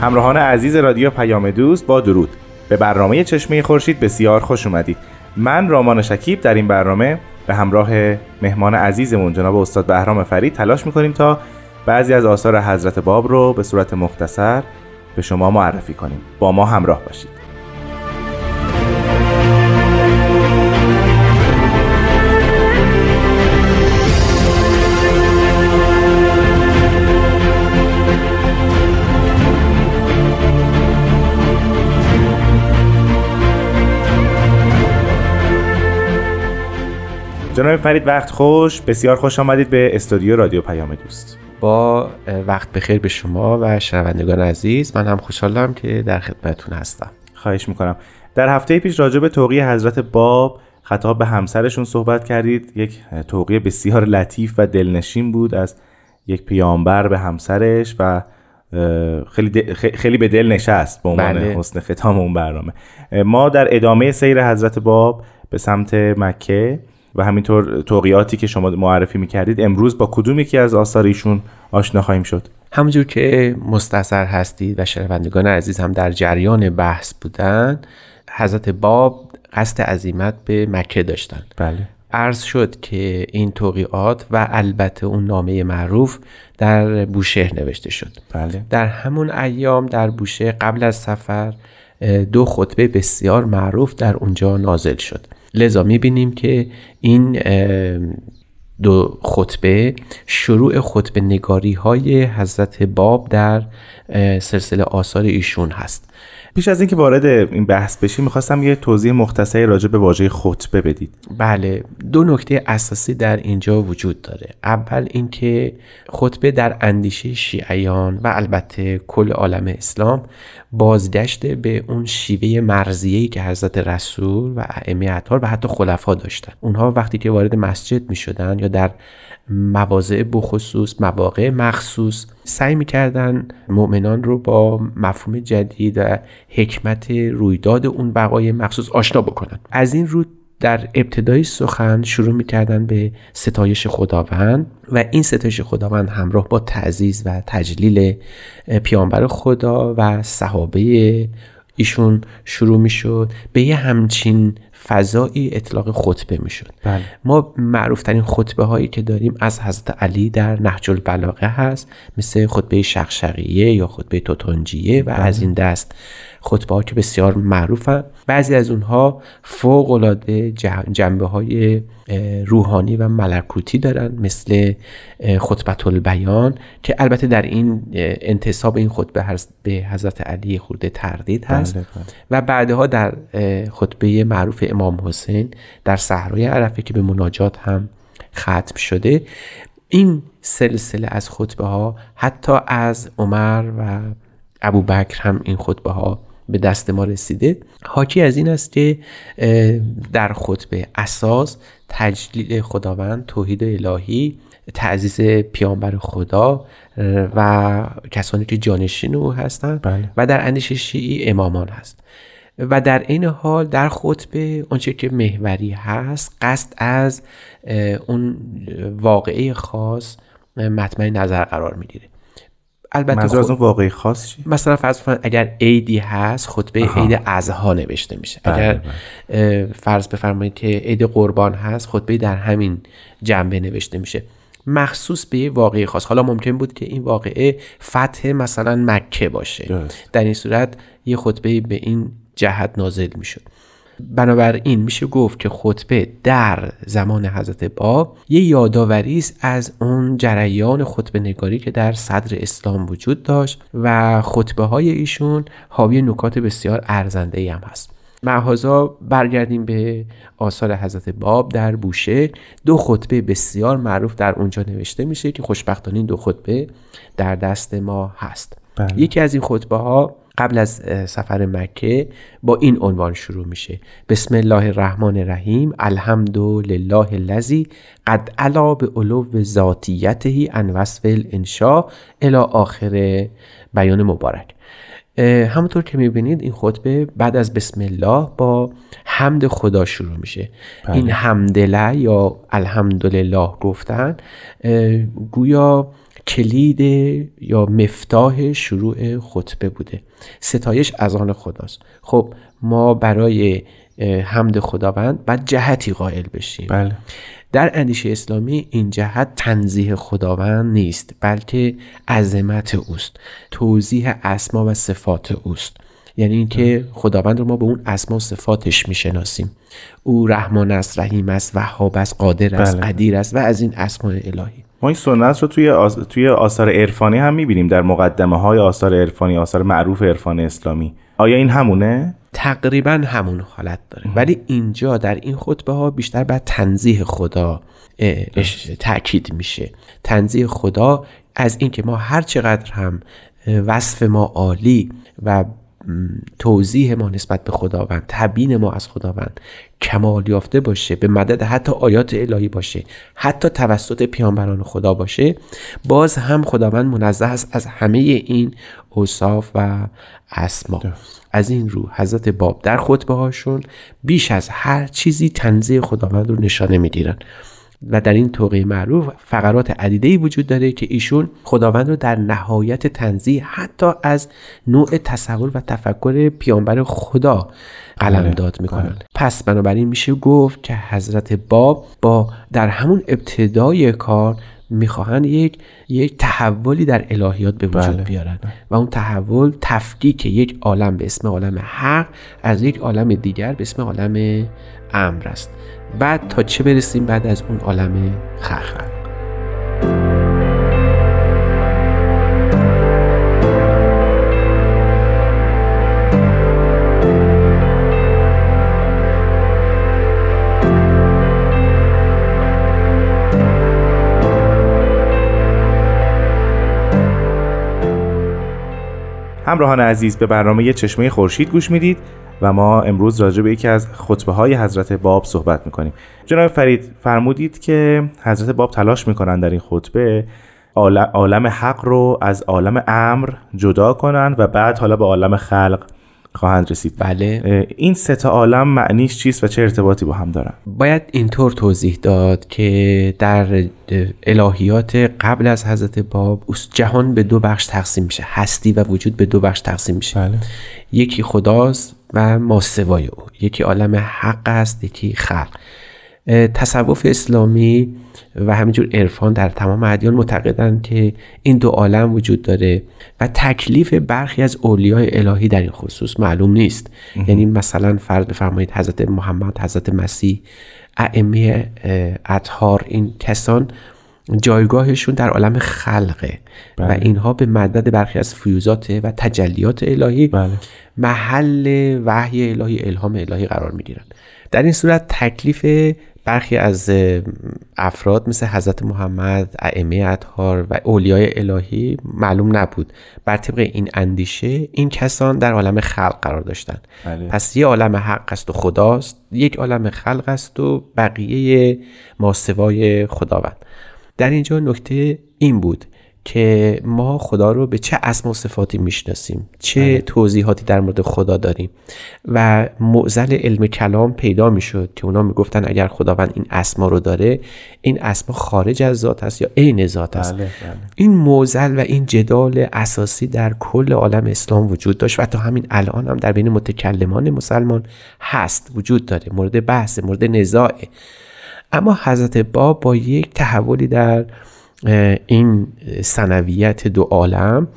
همراهان عزیز رادیو پیام دوست با درود. به برنامه چشمه خورشید بسیار خوش اومدید. من رامان شکیب در این برنامه به همراه مهمان عزیزمون جناب استاد بهرام فرید تلاش می‌کنیم تا بعضی از آثار حضرت باب رو به صورت مختصر به شما معرفی کنیم. با ما همراه باشید. جناب فرید وقت خوش. بسیار خوش آمدید به استودیو رادیو پیام دوست. با وقت بخیر به شما و شنوندگان عزیز. من هم خوشحالم که در خدمتتون هستم. خواهش می‌کنم. در هفته پیش راجع به توقیه حضرت باب خطاب به همسرشون صحبت کردید. یک توقیه بسیار لطیف و دلنشین بود از یک پیامبر به همسرش و خیلی, خیلی به دل نشست به عنوان بله. حسن ختام اون برنامه. ما در ادامه سیر حضرت باب به سمت مکه و همینطور توقیاتی که شما معرفی می‌کردید امروز با کدوم یکی از آثار ایشون آشنا خواهیم شد؟ همونجور که مستصر هستید و شنوندگان عزیز هم در جریان بحث بودن حضرت باب قصد عزیمت به مکه داشتن. بله. عرض شد که این توقیات و البته اون نامه معروف در بوشهر نوشته شد. بله. در همون ایام در بوشهر قبل از سفر دو خطبه بسیار معروف در اونجا نازل شد. لذا می‌بینیم که این دو خطبه شروع خطبه نگاری های حضرت باب در سلسله آثار ایشون هست. پیش از اینکه وارد این بحث بشیم می‌خواستم یه توضیح مختصری راجع به واژه خطبه بدید. بله دو نکته اساسی در اینجا وجود داره. اول اینکه خطبه در اندیشه شیعیان و البته کل عالم اسلام بازگشت به اون شیوه مرزیه‌ای که حضرت رسول و ائمه اطهار و حتی خلفا داشتن. اونها وقتی که وارد مسجد می‌شدن یا در مواضع بخصوص مواقع مخصوص سعی می‌کردن مؤمنان رو با مفهوم جدید و حکمت رویداد اون بقای مخصوص آشنا بکنن. از این رو در ابتدای سخن شروع می‌کردن به ستایش خداوند و این ستایش خداوند همراه با تعزیز و تجلیل پیامبر خدا و صحابه ایشون شروع می‌شد. به یه همچین فضایی اطلاق خطبه می‌شد بله. ما معروف ترین خطبه هایی که داریم از حضرت علی در نهج البلاغه هست مثل خطبه شخشقیه یا خطبه توتنجیه و بله. از این دست خطبه ها که بسیار معروفن بعضی از اونها فوق العاده جنبه های روحانی و ملکوتی دارن مثل خطبت البیان که البته در این انتصاب این خطبه به حضرت علی خورده تردید هست بله، بله. و بعدها در خطبه معروف امام حسین در صحرای عرفه که به مناجات هم ختم شده. این سلسله از خطبه ها حتی از عمر و ابو بکر هم این خطبه ها به دست ما رسیده. حاکی از این است که در خطبه اساس تجلیل خداوند توحید الهی تعزیز پیامبر خدا و کسانی که جانشین او هستند بله. و در اندیشه شیعی امامان هست. و در این حال در خطبه آنچه که محوری هست قصد از اون واقعه خاص مطمع نظر قرار می‌گیره البته منظور از اون واقعی خاص چی؟ مثلا فرض کنید اگر عیدی هست خطبه عید اضحا نوشته میشه بله اگر بله. فرض بفرمایید که عید قربان هست خطبه در همین جنبه نوشته میشه مخصوص به یه واقعی خاص حالا ممکن بود که این واقعه فتح مثلا مکه باشه درست. در این صورت یه خطبه به این جهت نازل می‌شد. بنابراین میشه گفت که خطبه در زمان حضرت باب یه یادآوری است از اون جریان خطبه نگاری که در صدر اسلام وجود داشت و خطبه های ایشون حاوی نکات بسیار ارزنده هم هست. معهازا برگردیم به آثار حضرت باب در بوشه. دو خطبه بسیار معروف در اونجا نوشته میشه که خوشبختانه این دو خطبه در دست ما هست. بله. یکی از این خطبه ها قبل از سفر مکه با این عنوان شروع میشه. بسم الله الرحمن الرحیم. الحمد لله الذی قد علا به علو ذاتیته ان وصف الانشاء الی آخر بیان مبارک. همونطور که می‌بینید این خطبه بعد از بسم الله با حمد خدا شروع میشه. بله. این حمدله یا الحمدلله گفتن گویا کلید یا مفتاح شروع خطبه بوده. ستایش از آن خداست. خب ما برای حمد خداوند بعد جهتی قائل بشیم. بله. در اندیشه اسلامی این جهت تنزیه خداوند نیست بلکه عظمت اوست توضیح اسما و صفات اوست. یعنی اینکه خداوند رو ما به اون اسما و صفاتش می‌شناسیم. او رحمان است رحیم است وهاب است قادر است بله. قدیر است و از این اسماء الهی. ما این سنت رو توی آس... توی آثار عرفانی هم می‌بینیم در مقدمه های آثار عرفانی آثار معروف عرفان اسلامی. آیا این همونه؟ تقریبا همون حالت داره. ولی اینجا در این خطبه ها بیشتر بر تنزیه خدا تاکید میشه. تنزیه خدا از اینکه ما هر چقدر هم وصف ما عالی و توضیح ما نسبت به خداوند تبیین ما از خداوند کمال یافته باشه به مدد حتی آیات الهی باشه حتی توسط پیامبران خدا باشه باز هم خداوند منزه است از همه این اوصاف و اسما. از این رو حضرت باب در خطبه هاشون بیش از هر چیزی تنزیه خداوند رو نشانه می‌گیرن. و در این توقیه معروف فقرات عدیده وجود داره که ایشون خداوند رو در نهایت تنزیه حتی از نوع تصور و تفکر پیامبر خدا قلمداد می‌کنن. پس بنابراین میشه گفت که حضرت باب با در همون ابتدای کار می‌خواهند یک یک تحولی در الهیات به وجود بله. بیارن و اون تحول تفکیک یک عالم به اسم عالم حق از یک عالم دیگر به اسم عالم امر است. بعد تا چه برسیم بعد از اون عالم خلق. همراهان عزیز به برنامه چشمه خورشید گوش می‌دید. و ما امروز راجع به یکی از خطبه های حضرت باب صحبت می‌کنیم. جناب فرید فرمودید که حضرت باب تلاش می‌کنن در این خطبه عال- عالم حق رو از عالم امر جدا کنن و بعد حالا به عالم خلق خواهند رسید. بله. این سه تا عالم معنیش چیست و چه ارتباطی با هم دارن؟ باید اینطور توضیح داد که در الهیات قبل از حضرت باب جهان به دو بخش تقسیم میشه هستی و وجود به دو بخش تقسیم میشه. بله. یکی خداست و ماسوای او. یکی عالم حق است یکی خلق. تصوف اسلامی و همینجور عرفان در تمام ادیان معتقدند که این دو عالم وجود داره و تکلیف برخی از اولیای الهی در این خصوص معلوم نیست. یعنی مثلا فرض بفرمایید حضرت محمد حضرت مسیح ائمه اطهار این کسان جایگاهشون در عالم خلقه. و اینها به مدد برخی از فیوزات و تجلیات الهی بله. محل وحی الهی الهام الهی قرار می‌گیرن. در این صورت تکلیف برخی از افراد مثل حضرت محمد ائمه اطهار و اولیای الهی معلوم نبود. بر طبق این اندیشه این کسان در عالم خلق قرار داشتند بله. پس یه عالم حق است و خداست یک عالم خلق است و بقیه ماسوای خداوند. در اینجا نکته این بود که ما خدا رو به چه اسم و صفاتی می‌شناسیم چه توضیحاتی در مورد خدا داریم و معزل علم کلام پیدا می‌شد که اونا می‌گفتن اگر خداوند این اسما رو داره این اسما خارج از ذات است یا عین ذات است. بله، بله. این موزل و این جدال اساسی در کل عالم اسلام وجود داشت و تا همین الان هم در بین متکلمان مسلمان هست وجود داره مورد بحث مورد نزاعه اما حضرت باب با یک تحولی در این سنویت دو عالم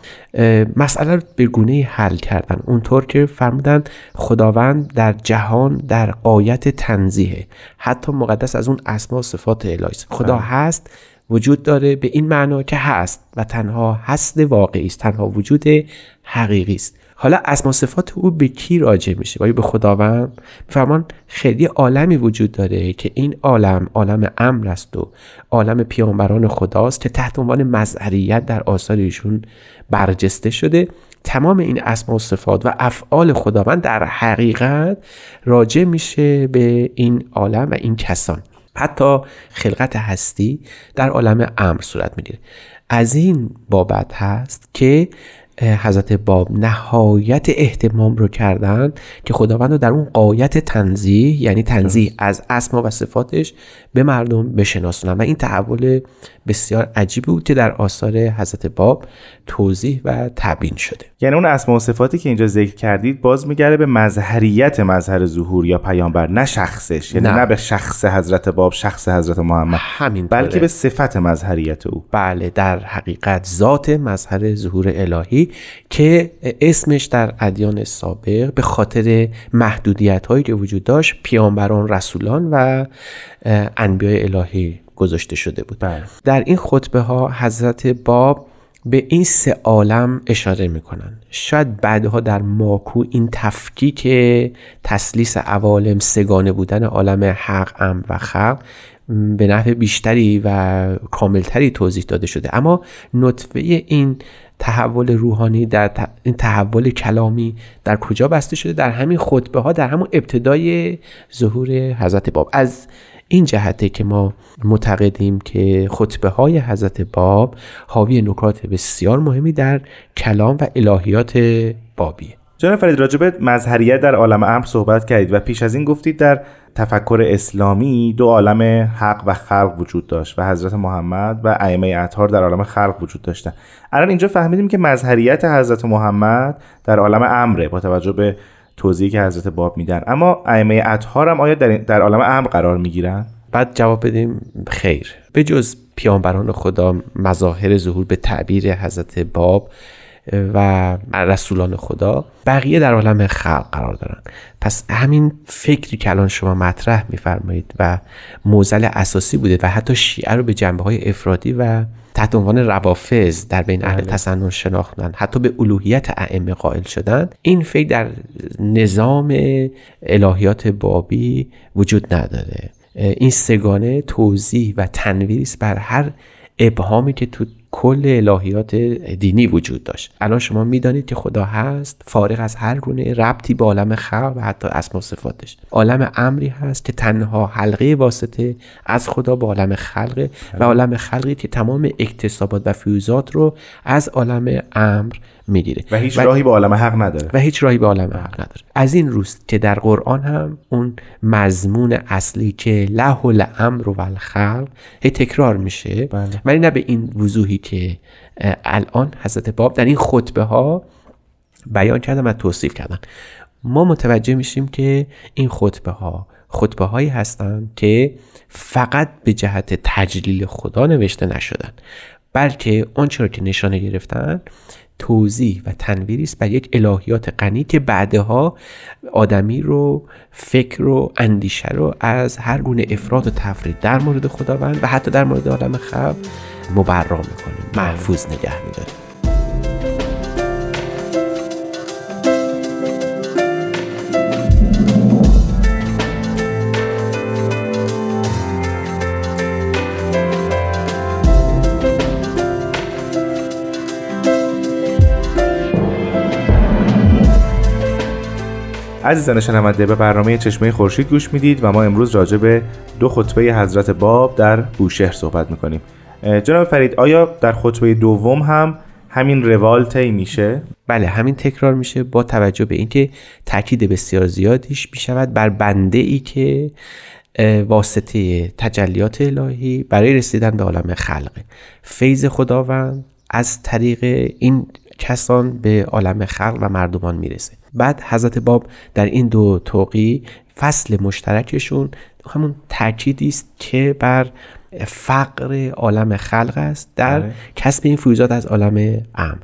مسئله رو به گونه حل کردن. اونطور که فرمودن خداوند در جهان در قایت تنزیه حتی مقدس از اون اسما و صفات الهی. خدا هست وجود داره به این معنا که هست و تنها هست واقعی است تنها وجود حقیقی است. حالا اسما صفات او به کی راجع میشه؟ آیا به خداوند میفرمان خیلی عالمی وجود داره که این عالم عالم امر است و عالم پیامبران خداست که تحت عنوان مظهریت در آثار ایشون برجسته شده. تمام این اسما و صفات و افعال خداوند در حقیقت راجع میشه به این عالم و این کسان. حتی خلقت هستی در عالم امر صورت می‌گیره. از این بابت هست که حضرت باب نهایت احتمام رو کردن که خداوند رو در اون قایت تنزیه یعنی تنزیه از اسما و صفاتش به مردم بشناسونن. و این تحول بسیار عجیبی بود که در آثار حضرت باب توضیح و تبیین شده. یعنی اون اسما و صفاتی که اینجا ذکر کردید باز میگره به مظهریت مظهر ظهور یا پیامبر نه شخصش. یعنی نه, نه به شخص حضرت باب شخص حضرت محمد. همین بلکه به صفت مظهریت او. بله در حقیقت ذات مظهر ظهور الهی که اسمش در ادیان سابق به خاطر محدودیت هایی که وجود داشت پیامبران رسولان و انبیاء الهی گذاشته شده بود. بله. در این خطبه ها حضرت باب به این سه عالم اشاره می‌کنن شاید بعدها در ماکو این تفکیک تسلیس عوالم سگانه بودن عالم حق ام و خلق به نحو بیشتری و کاملتری توضیح داده شده. اما نطفه این تحول روحانی در این تحول کلامی در کجا بسته شده؟ در همین خطبه ها در همون ابتدای ظهور حضرت باب. از این جهته که ما معتقدیم که خطبه های حضرت باب حاوی نکات بسیار مهمی در کلام و الهیات بابیه. جناب فرید راجب مظهریت در عالم امر صحبت کردید و پیش از این گفتید در تفکر اسلامی دو عالم حق و خلق وجود داشت و حضرت محمد و ائمه اطهار در عالم خلق وجود داشتن. الان اینجا فهمیدیم که مظهریت حضرت محمد در عالم امره با توجه به توضیحی که حضرت باب میدن. اما ائمه اطهار هم آیا در, در عالم امر قرار می‌گیرن؟ بعد جواب بدیم خیر. به جز پیامبران خدا مظاهر ظهور به تعبیر حضرت باب و رسولان خدا بقیه در عالم خلق قرار دارن پس همین فکری که الان شما مطرح میفرمایید و موزل اساسی بوده و حتی شیعه رو به جنبه های افرادی و تحت عنوان روافظ در بین اهل بله. تسنن شناختن حتی به الوهیت ائمه قائل شدن این فکر در نظام الهیات بابی وجود نداره این سگانه توضیح و تنویری است بر هر ابهامی که تو کل الهیات دینی وجود داشت. الان شما می‌دانید که خدا هست فارغ از هر گونه ربطی به عالم خلق و حتی اسما صفاتش. عالم امری هست که تنها حلقه واسطه از خدا به عالم خلق و عالم خلقی که تمام اکتسابات و فیوزات رو از عالم امر می‌گیره. و هیچ راهی به عالم حق نداره. و هیچ راهی به عالم حق نداره. از این روست که در قرآن هم اون مضمون اصلی که له الامر و الخلق هی تکرار میشه. بله. ولی نه به این وضوحی که الان حضرت باب در این خطبه ها بیان کردن و توصیف کردن. ما متوجه میشیم که این خطبه ها خطبه هایی هستند که فقط به جهت تجلیل خدا نوشته نشدن بلکه آنچه را که نشانه گرفتن توضیح و تنویری است بر یک الهیات غنی که بعدها آدمی رو فکر و اندیشه رو از هر گونه افراد و تفرید در مورد خداوند و حتی در مورد عالم خلق مبرا می‌کنه محفوظ نگه میداره. عزیزان شنونده به برنامه چشمه خورشید گوش می‌دید و ما امروز راجع به دو خطبه حضرت باب در بوشهر صحبت می‌کنیم. جناب فرید آیا در خطبه دوم هم همین روال طی میشه؟ بله همین تکرار میشه با توجه به اینکه تاکید بسیار زیادیش می‌شود بر بنده ای که واسطه تجلیات الهی برای رسیدن به عالم خلقه فیض خداوند از طریق این کسان به عالم خلق و مردمان می‌رسه. بعد حضرت باب در این دو توقی فصل مشترکشون همون تاکیدی است که بر فقر عالم خلق است در بله. کسب این فیوزات از عالم امر.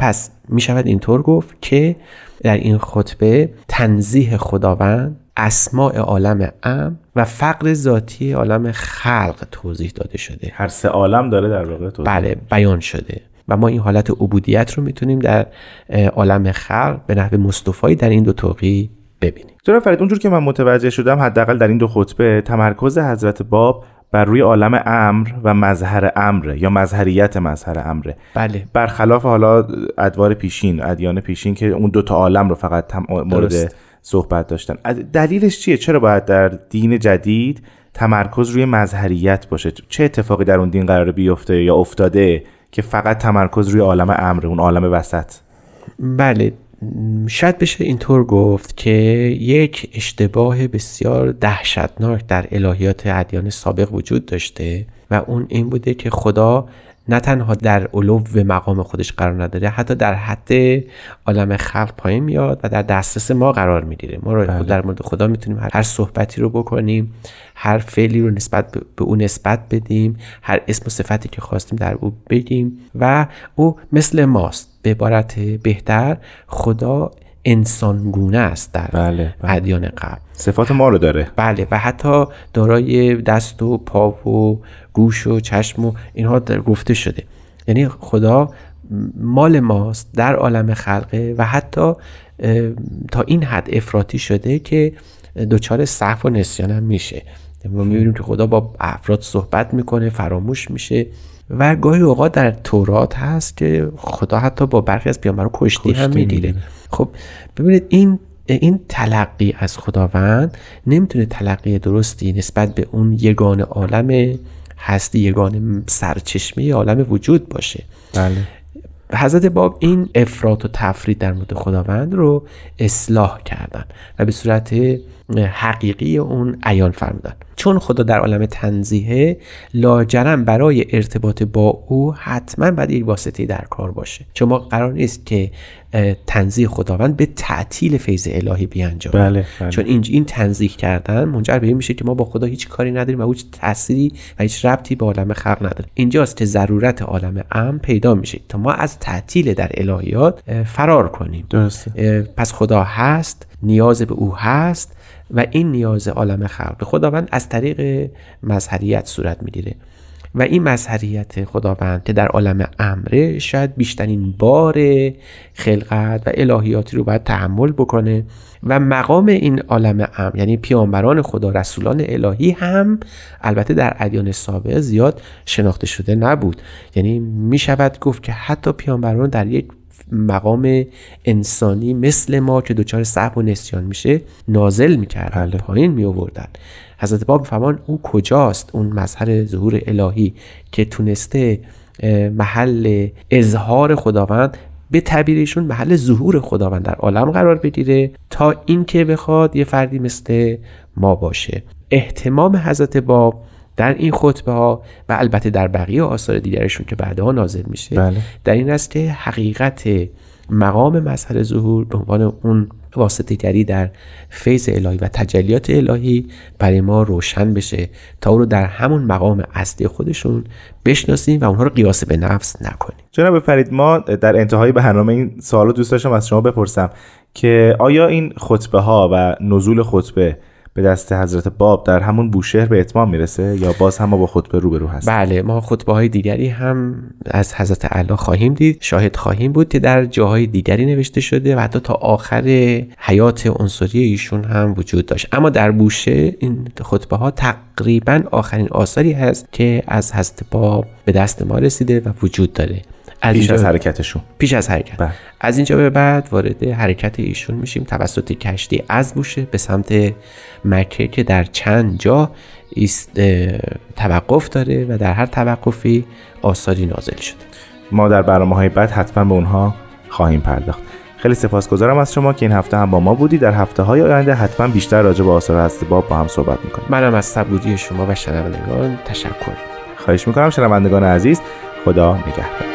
پس می شود اینطور گفت که در این خطبه تنزیه خداوند اسماع عالم امر و فقر ذاتی عالم خلق توضیح داده شده. هر سه عالم داره در واقع توضیح بله بیان شده. و ما این حالت عبودیت رو می‌تونیم در عالم خلق به نحو مصطفایی در این دو توقی ببینیم. جناب فرید اونجور که من متوجه شدم حداقل در این دو خطبه تمرکز حضرت باب بر روی عالم امر و مظهر امر یا مظهریت مظهر امره بله. برخلاف حالا ادوار پیشین ادیان پیشین که اون دو تا عالم رو فقط مورد صحبت داشتن. دلیلش چیه؟ چرا باید در دین جدید تمرکز روی مظهریت باشه؟ چه اتفاقی در اون دین قرار بیفته یا افتاده؟ که فقط تمرکز روی عالم امر اون عالم وسط. بله شاید بشه اینطور گفت که یک اشتباه بسیار دهشتناک در الهیات ادیان سابق وجود داشته و اون این بوده که خدا نه تنها در علو مقام خودش قرار نداره حتی در حد عالم خلق پایین میاد و در دسترس ما قرار می‌گیره ما رو بله. در مورد خدا می‌تونیم هر صحبتی رو بکنیم هر فعلی رو نسبت به او نسبت بدیم هر اسم و صفتی که خواستیم در او بگیم و او مثل ماست به عبارت بهتر خدا انسانگونه است در بله, بله. ادیان قبل. صفات ما رو داره. بله و حتی دارای دست و پا و گوش و چشم و اینها در گفته شده. یعنی خدا مال ماست در عالم خلقه و حتی تا این حد افراطی شده که دچار صحف و نسیان هم میشه. ما می‌بینیم که خدا با افراد صحبت می‌کنه فراموش میشه. و گاهی اوقات در تورات هست که خدا حتی با برخی از پیامبران کشتی, هم می‌گیره خب ببینید این این تلقی از خداوند نمی‌تونه تلقی درستی نسبت به اون یگان عالم هستی یگان سرچشمه عالم وجود باشه. بله. حضرت باب این افراد و تفرید در مورد خداوند رو اصلاح کردن و به صورت حقیقی اون عیان فرمودن. چون خدا در عالم تنزیه لاجرم برای ارتباط با او حتما باید یک واسطه در کار باشه. شما قرار نیست که تنزیه خداوند به تعطیل فیض الهی بیانجامه. بله،, بله, چون این این تنزیه کردن منجر به این میشه که ما با خدا هیچ کاری نداریم و هیچ تأثیری و هیچ ربطی به عالم خلق نداره. اینجاست که ضرورت عالم ام پیدا میشه تا ما از تعطیل در الهیات فرار کنیم. درسته. پس خدا هست نیاز به او هست و این نیاز عالم خلق خداوند از طریق مظهریت صورت می‌گیره. و این مظهریت خداوند که در عالم امره شاید بیشترین بار خلقت و الهیاتی رو باید تحمل بکنه و مقام این عالم امر یعنی پیامبران خدا رسولان الهی هم البته در ادیان سابق زیاد شناخته شده نبود. یعنی می شود گفت که حتی پیامبران در یک مقام انسانی مثل ما که دچار صحب و نسیان میشه نازل می‌کردن بله. پایین می آوردن حضرت باب فرمان او کجاست؟ اون مظهر ظهور الهی که تونسته محل اظهار خداوند به تعبیرشون محل ظهور خداوند در عالم قرار بگیره تا اینکه بخواد یه فردی مثل ما باشه. احتمام حضرت باب در این خطبه ها و البته در بقیه آثار دیگرشون که بعدها نازل میشه بله. در این است که حقیقت مقام مظهر ظهور به عنوان اون واسطه گری در فیض الهی و تجلیات الهی برای ما روشن بشه تا او رو در همون مقام اصلی خودشون بشناسیم و اونها رو قیاس به نفس نکنیم جناب فرید ما در انتهای برنامه این سوال دوست داشتم از شما بپرسم که آیا این خطبه ها و نزول خطبه به دست حضرت باب در همون بوشهر به اتمام می‌رسه یا باز هم ما با خطبه روبرو هست بله ما خطبه های دیگری هم از حضرت علا خواهیم دید شاهد خواهیم بود که در جاهای دیگری نوشته شده و حتی تا آخر حیات عنصری ایشون هم وجود داشت. اما در بوشه این خطبه ها تقریبا آخرین آثاری هست که از حضرت باب به دست ما رسیده و وجود داره. از پیش از حرکتشون. پیش از حرکت. بله. از اینجا به بعد وارد حرکت ایشون میشیم. توسط کشتی از بوشه به سمت مکه که در چند جا توقف داره و در هر توقفی آثاری نازل شده. ما در برنامه های بعد حتما به اونها خواهیم پرداخت. خیلی سپاسگزارم از شما که این هفته هم با ما بودی. در هفته های آینده حتما بیشتر راجع به آثار هست باب با هم صحبت می‌کنیم. منم از صبوری شما و شنوندگان تشکر. خواهش می‌کنم شنوندگان عزیز خدا نگهدار.